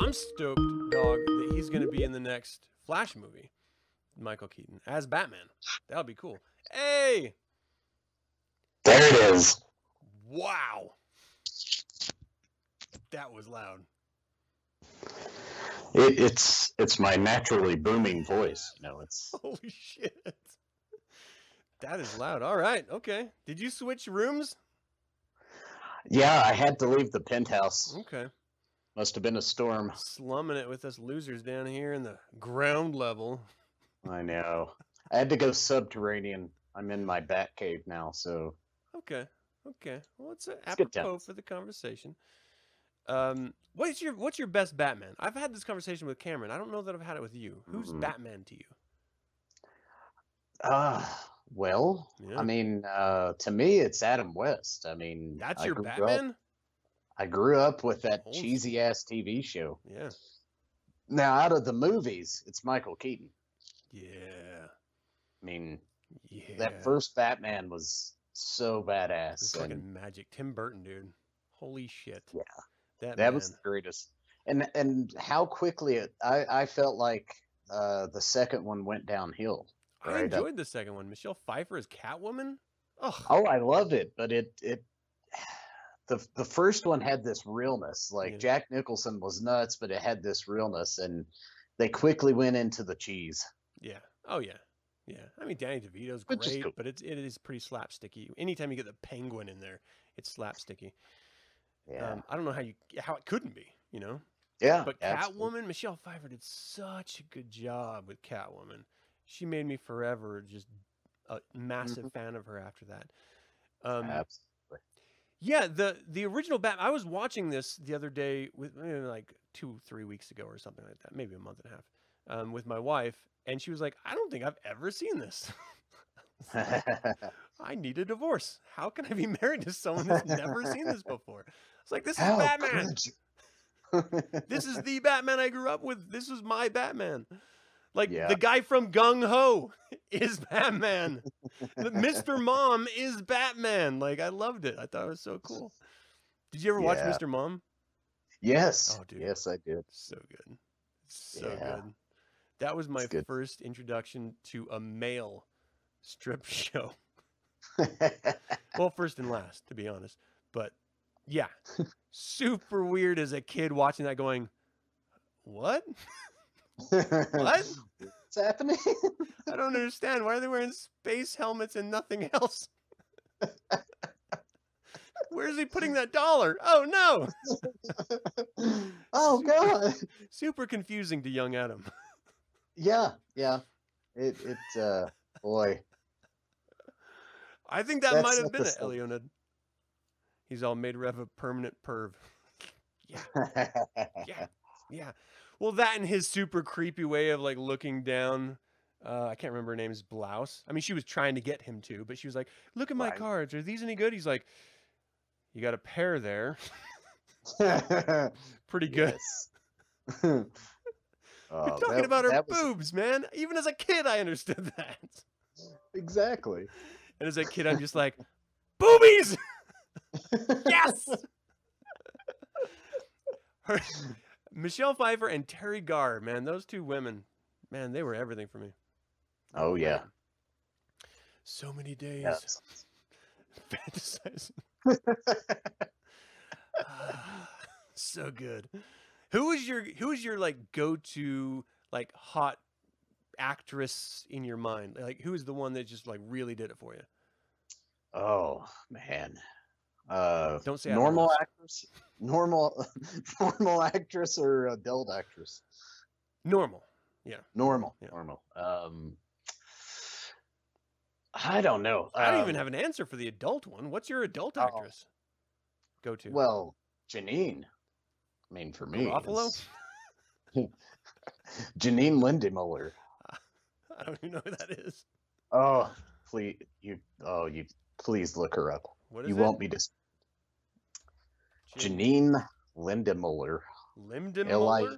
I'm stoked, dog, that he's going to be in the next Flash movie, Michael Keaton, as Batman. That would be cool. Hey! There it is. Wow. That was loud. It, it's it's my naturally booming voice. You know, it's Holy shit. That is loud. All right. Okay. Did you switch rooms? yeah. I had to leave the penthouse. Okay. Must have been a storm. Slumming it with us losers down here in the ground level. I know. I had to go subterranean. I'm in my bat cave now, so Okay. Okay. Well, it's It's apropos for the conversation. Um, what's your what's your best Batman? I've had this conversation with Cameron. I don't know that I've had it with you. Who's Mhm. Batman to you? uh well, Yeah. I mean, uh to me it's Adam West. I mean That's I your grew up- Batman? I grew up with that cheesy ass TV show. Yeah. Now out of the movies, it's Michael Keaton. Yeah. I mean, Yeah. that first Batman was so It's badass. fucking And magic. Tim Burton, dude. Holy shit. Yeah. That, that was the greatest. And and how quickly it I, I felt like uh the second one went downhill. I right up. enjoyed the second one. Michelle Pfeiffer as Catwoman. Oh, Oh, I loved it, but it it the the first one had this realness. Like Yeah. Jack Nicholson was nuts, but it had this realness, and they quickly went into the cheese. yeah. Oh yeah. Yeah. I mean, Danny DeVito's great, cool. but it's it is pretty slapsticky. Anytime you get the penguin in there, it's slapsticky. Yeah, Um, I don't know how you how it couldn't be, you know. yeah. But absolutely. Catwoman, Michelle Pfeiffer did such a good job with Catwoman. She made me forever just a massive Mm-hmm. fan of her after that. Um, Absolutely. Yeah, the the original Bat. I was watching this the other day with like two, three weeks ago or something like that, maybe a month and a half, um, with my wife, and she was like, "I don't think I've ever seen this. I need a divorce. How can I be married to someone who's never seen this before?" It's like this is Batman. This is the Batman I grew up with. This is my Batman. Like Yeah. the guy from Gung Ho is Batman. Mr. Mom is Batman. Like I loved it. I thought it was so cool. Did you ever watch Mr. Mom? yes. Oh, dude. Yes, I did. So good. So Yeah. good. That was my first introduction to a male strip show. Well, first and last, to be honest. But yeah, super weird as a kid watching that going, what? What? What's happening? I don't understand. Why are they wearing space helmets and nothing else? Where's he putting that dollar? Oh no! oh God. Super confusing to young Adam. Yeah, yeah. It it uh boy. I think that might have been it, stuff. He's all made Rev a permanent perv. Yeah, yeah, yeah. Well, that and his super creepy way of like looking down. Uh, I can't remember her name's blouse. I mean, she was trying to get him to, but she was like, "Look at my Right. cards. Are these any good?" He's like, "You got a pair there. Pretty good." Oh, talking that- about her was- boobs, man. Even as a kid, I understood that. Exactly. And as a kid, I'm just like, boobies. Yes. Her, Michelle Pfeiffer and Teri Garr, man, those two women, man, they were everything for me. Oh yeah. So many days Yes. fantasizing. So good. Who is your who is your like go to like hot actress in your mind? Like who is the one that just like really did it for you? Oh man. Uh Don't say normal actress? Normal normal actress or adult actress? Normal. Yeah. Normal. Yeah. Normal. Um I don't know. I don't even Um, have an answer for the adult one. What's your adult Oh. actress? Go to. Well, Janine. I mean, for me, Garofalo? Janine Lindemuller. I don't even know who that is. Oh, please, you. Oh, you. Please look her up. What is You it? won't be dis. Jan- Janine Lindemuller. Lindemuller? L I-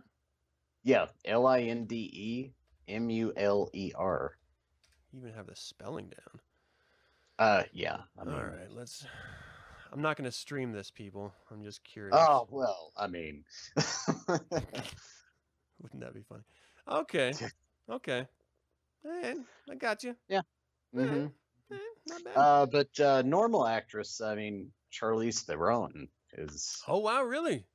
Yeah, L I N D E M U L E R. You even have the spelling down. Uh, yeah. I mean, All right, let's. I'm not going to stream this, people. I'm just curious. Oh well, I mean. Wouldn't that be funny? Okay. Okay. I got you. Yeah. Mhm. Eh, not bad. Uh, but uh, normal actress. I mean, Charlize Theron is. oh, wow, really?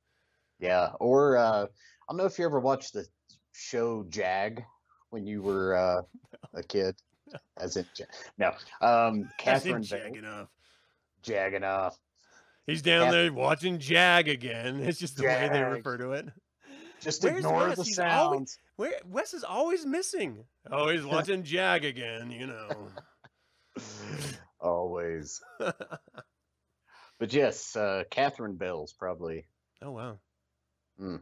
Yeah, or uh, I don't know if you ever watched the show Jag when you were uh, a kid. As in, no, um, Catherine jag Bale, enough. Jagganoff. He's down Cath- there watching Jag again. It's just the way they refer to it. Just Where's ignore Wes? the He's always- sounds. Where Wes is always missing. Oh, he's watching Jag again, you know. Always. But yes, uh, Catherine Bell's probably. oh wow. Mm.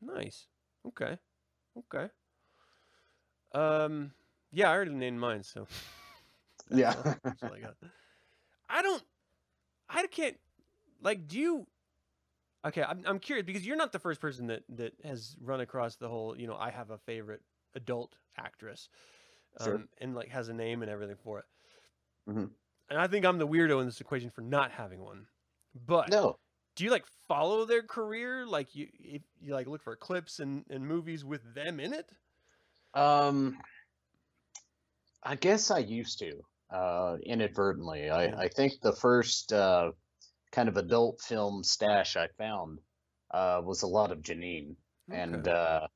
Nice. Okay. Okay. Um yeah, I already named mine, so Yeah. all- that's all I got. I don't I can't like do you Okay, I'm I'm curious because you're not the first person that that has run across the whole, you know, I have a favorite adult actress. Um Sure. and like has a name and everything for it. Mhm. And I think I'm the weirdo in this equation for not having one. But No. do you like follow their career? Like you, you like look for clips and, and movies with them in it? Um, I guess I used to, uh, inadvertently. I, I think the first uh, kind of adult film stash I found uh, was a lot of Janine, and uh,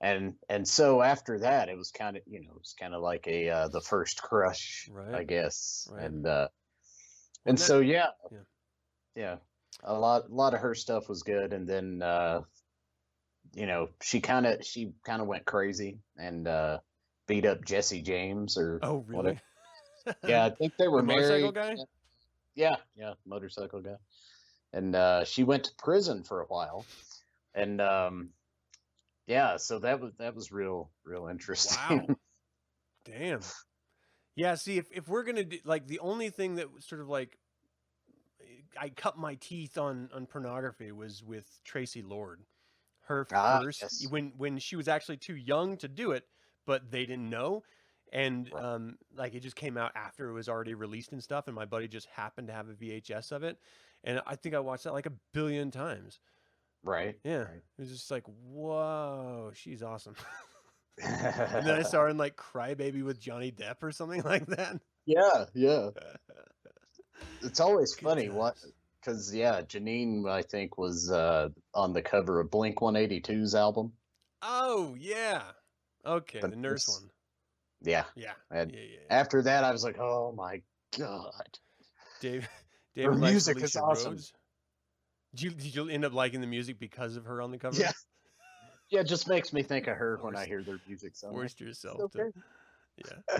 and and so after that, it was kind of you know it was kind of like a uh, the first crush, I guess, Right. and uh, Well, and that- so yeah, yeah. yeah, a lot a lot of her stuff was good, and then uh, you know she kind of she kind of went crazy and uh, beat up Jesse James or oh, really? yeah, I think they were motorcycle married. guy? Yeah, yeah, motorcycle guy. And uh, she went to prison for a while, and um, yeah, so that was that was real real interesting. Wow. Damn. Yeah. See, if, if we're gonna do like the only thing that sort of like I cut my teeth on on pornography was with Traci Lord. her Ah, first yes. when when she was actually too young to do it, but they didn't know. And Right. um, like it just came out after it was already released and stuff, and my buddy just happened to have a VHS of it, and I think I watched that like a billion times. Right. Yeah, Right. it was just like, whoa, she's awesome. and then I saw her in like Crybaby with Johnny Depp or something like that. yeah, yeah. It's always Good funny what because yeah, Janine I think was uh, on the cover of Blink 182's album. Oh yeah, okay, But the nurse one. Yeah. Yeah, And yeah, yeah. yeah. After that, I was like, oh my god. Dave, David likes music is awesome. Rose. Did you, did you end up liking the music because of her on the cover? Yeah. Yeah, it just makes me think of her when I hear their music. So I'm like, yourself okay. to. Yeah.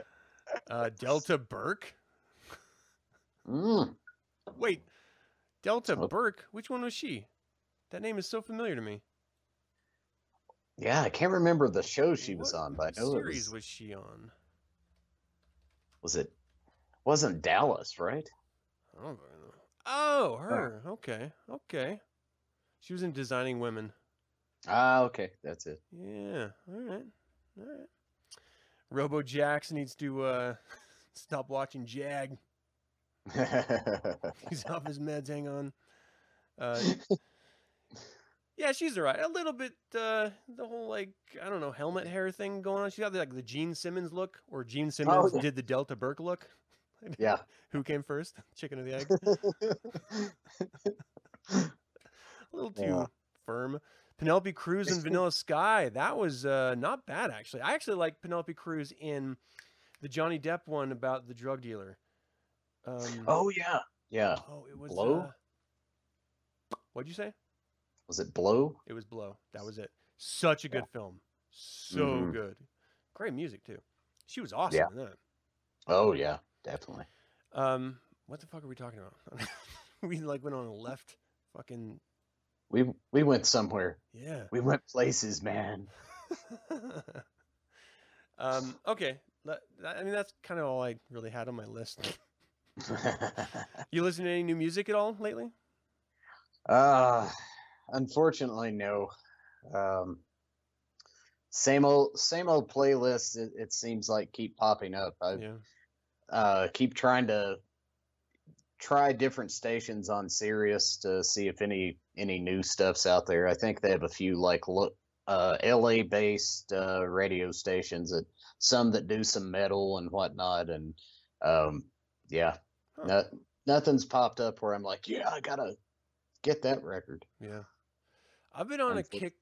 Uh, Delta Burke. Mm. Wait, Delta Oh. Burke. Which one was she? That name is so familiar to me. Yeah, I can't remember the show she was on, but I know series was, was she on? was it wasn't Dallas, right? I don't know. Oh, her. Okay, okay. She was in Designing Women. Ah, okay, that's it. Yeah. All right. All right. Robo Jax needs to uh, stop watching Jag. He's off his meds. Hang on. Uh, yeah, she's alright. A little bit. Uh, the whole like I don't know helmet hair thing going on. She got like the Gene Simmons look, or Gene Simmons yeah. did the Delta Burke look. Yeah. Who came first, chicken or the egg? A little too Yeah. firm. Penelope Cruz and Vanilla Sky. That was uh, not bad actually. I actually like Penelope Cruz in the Johnny Depp one about the drug dealer. Um, oh yeah, yeah. oh, it was. Blow? Uh, what'd you say? Was it Blow? It was Blow. That was it. Such a good film. So Mhm. good. Great music too. She was awesome Yeah. in that. Oh yeah, definitely. Um, what the fuck are we talking about? we like went on a left fucking We we went somewhere. yeah. We went places, man. um, okay. I mean, that's kind of all I really had on my list. You listen to any new music at all lately? uh unfortunately no. Um same old same old playlists it, it seems like keep popping up. I Yeah. Uh keep trying to try different stations on Sirius to see if any any new stuff's out there. I think they have a few like look uh LA based uh radio stations that some that do some metal and whatnot and um yeah Huh. no, nothing's popped up where I'm like yeah I gotta get that record. Yeah. I've been on a Unfor- kick.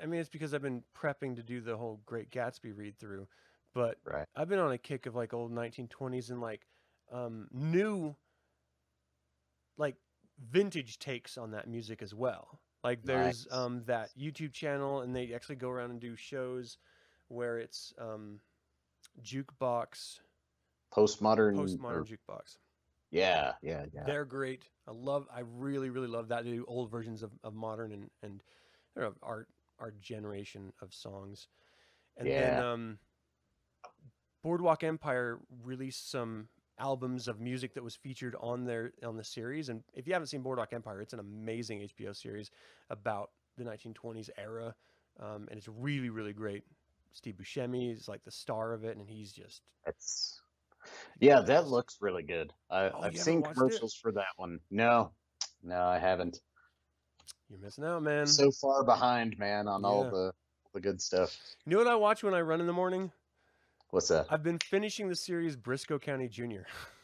I mean, it's because I've been prepping to do the whole Great Gatsby read through, but Right. I've been on a kick of like old 1920s and like um, new, like vintage takes on that music as well. Like there's Nice. um, that YouTube channel, and they actually go around and do shows where it's um, jukebox, Postmodern. or- postmodern jukebox. yeah, yeah, yeah. They're great. I love. I really, really love that. They do old versions of, of modern and and you know, our our generation of songs. And then Yeah. um, Boardwalk Empire released some albums of music that was featured on their on the series. And if you haven't seen Boardwalk Empire, it's an amazing HBO series about the 1920s era, um, and it's really, really great. Steve Buscemi is like the star of it, and he's just That's yeah, that looks really good. I, Oh, I've seen haven't it? commercials for that one. No, no, I haven't. you're missing out, man. So far behind, man, on all Yeah. the the good stuff. you know what I watch when I run in the morning? What's that? I've been finishing the series Brisco County Jr.,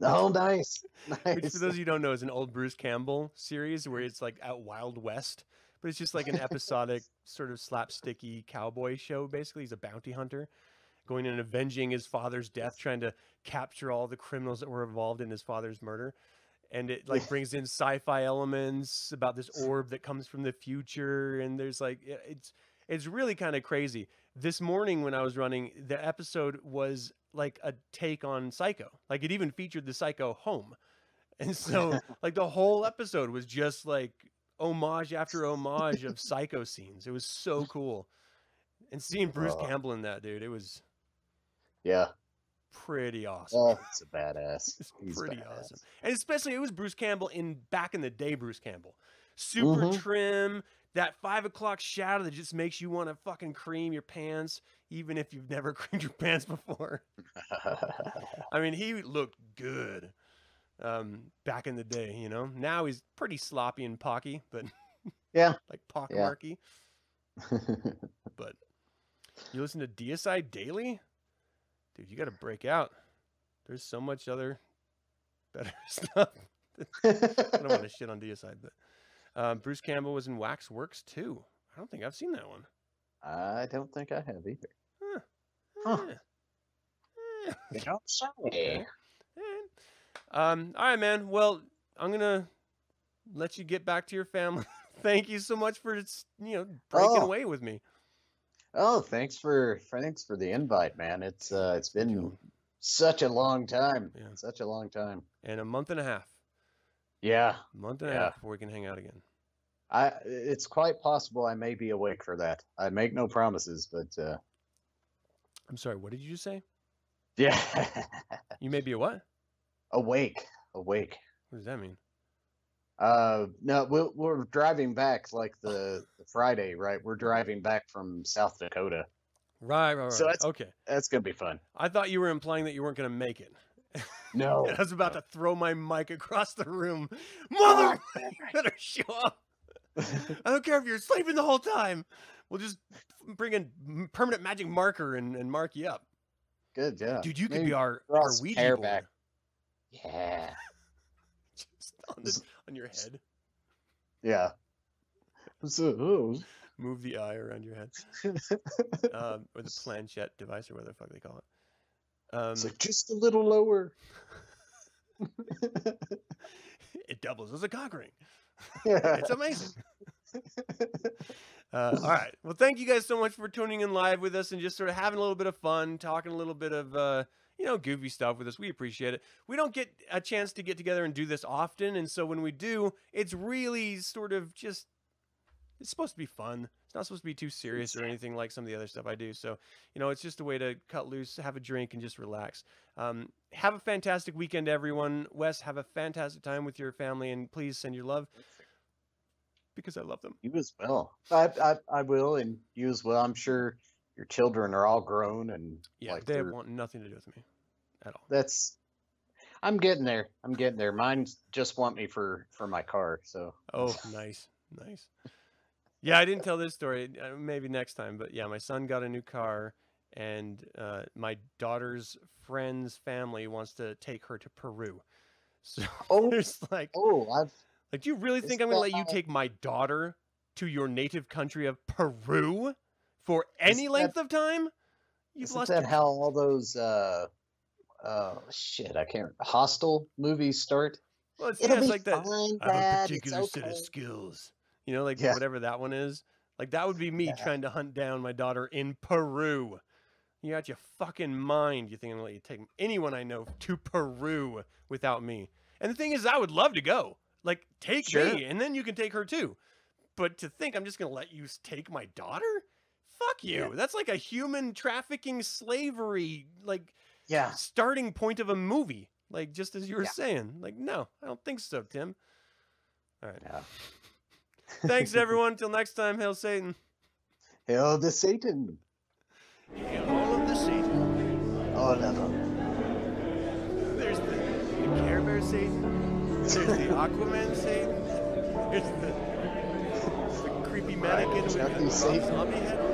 Oh, nice, which for those of you who don't know is an old Bruce Campbell series where it's like out Wild West, but it's just like an episodic sort of slapsticky cowboy show. Basically, he's a bounty hunter going and avenging his father's death, trying to capture all the criminals that were involved in his father's murder. And it like brings in sci-fi elements about this orb that comes from the future, and there's like it's it's really kind of crazy. This morning when I was running, the episode was like a take on Psycho. Like it even featured the Psycho home. And so like the whole episode was just like homage after homage of Psycho scenes. It was so cool. And seeing Bruce Oh. Campbell in that, dude, it was yeah, pretty awesome. oh, it's a badass. It's He's pretty badass. awesome. And especially it was Bruce Campbell in back in the day Bruce Campbell. Super Mhm. trim, that five o'clock shadow that just makes you want to fucking cream your pants, even if you've never creamed your pants before. I mean, he looked good um, back in the day, you know. Now he's pretty sloppy and pocky, but Yeah. like pockmarky. Yeah. But you listen to DSI Daily, dude, you got to break out. There's so much other better stuff. I don't want to shit on DSI, but um, Bruce Campbell was in Waxworks too. I don't think I've seen that one. I don't think I have either. Eh, Huh. eh, don't say. eh. Um, all right, man. Well, I'm gonna let you get back to your family. Thank you so much for s- you know breaking Oh. away with me. Oh, thanks for thanks for the invite, man. It's uh it's been such a long time. Yeah. Such a long time. And a month and a half, Yeah. month and a Yeah. half before we can hang out again. I it's quite possible I may be awake for that. I make no promises, but uh I'm sorry. What did you just say? yeah. You may be a what? awake. Awake. What does that mean? Uh no, we're, we're driving back like the, the Friday, right? We're driving back from South Dakota. Right, right, right. So that's- okay. That's gonna be fun. I thought you were implying that you weren't going to make it. No. I was about to throw my mic across the room. Mother, you better show up. I don't care if you're sleeping the whole time. We'll just bring a m- permanent magic marker and, and mark you up. Good, yeah. Dude, you could Maybe be our, our Ouija board. back. Yeah. Just on, the, on your head. Yeah. So, Move the eye around your head. Um, or the planchette device or whatever the fuck they call it. Um, it's like just a little lower. it doubles as a cock ring. yeah. It's amazing. Uh, all right. Well, thank you guys so much for tuning in live with us and just sort of having a little bit of fun, talking a little bit of, uh, you know, goofy stuff with us. We appreciate it. We don't get a chance to get together and do this often. And so when we do, it's really sort of just, it's supposed to be fun. It's not supposed to be too serious or anything like some of the other stuff I do. So, you know, it's just a way to cut loose, have a drink, and just relax. Um, have a fantastic weekend, everyone. Wes, have a fantastic time with your family, and please send your love because I love them. You as well. I, I I will, and you as well. I'm sure your children are all grown and Yeah, like they want nothing to do with me at all. that's. I'm getting there. I'm getting there. Mine just want me for for my car. So Oh, nice, nice. Yeah, I didn't tell this story. uh, Maybe next time, but yeah, my son got a new car, and uh, my daughter's friend's family wants to take her to Peru. So Oh. there's like, oh, I've like, do you really think I'm gonna let you take my daughter to your native country of Peru for any that- length of time? You've lost that your how all those uh uh shit I can't hostile movies start. Well, it's, It'll yeah, it's be like that. fine, I have a. It's particular set of skills. You know, like Yeah. whatever that one is. Like that would be me Yeah. trying to hunt down my daughter in Peru. You got your fucking mind. You think I'm gonna let you take anyone I know to Peru without me? And the thing is, I would love to go. Like, take Sure. me, and then you can take her too. But to think I'm just gonna let you take my daughter? Fuck you. Yeah. That's like a human trafficking slavery, like Yeah. starting point of a movie. Like just as you were Yeah. saying. Like, no, I don't think so, Tim. All right. Yeah. Thanks everyone. Till next time, hail Satan. Hail to Satan. Hail all of the Satan. All of them. There's the, the Care Bear Satan. There's the Aquaman Satan. There's the, the creepy mannequin with the zombie head.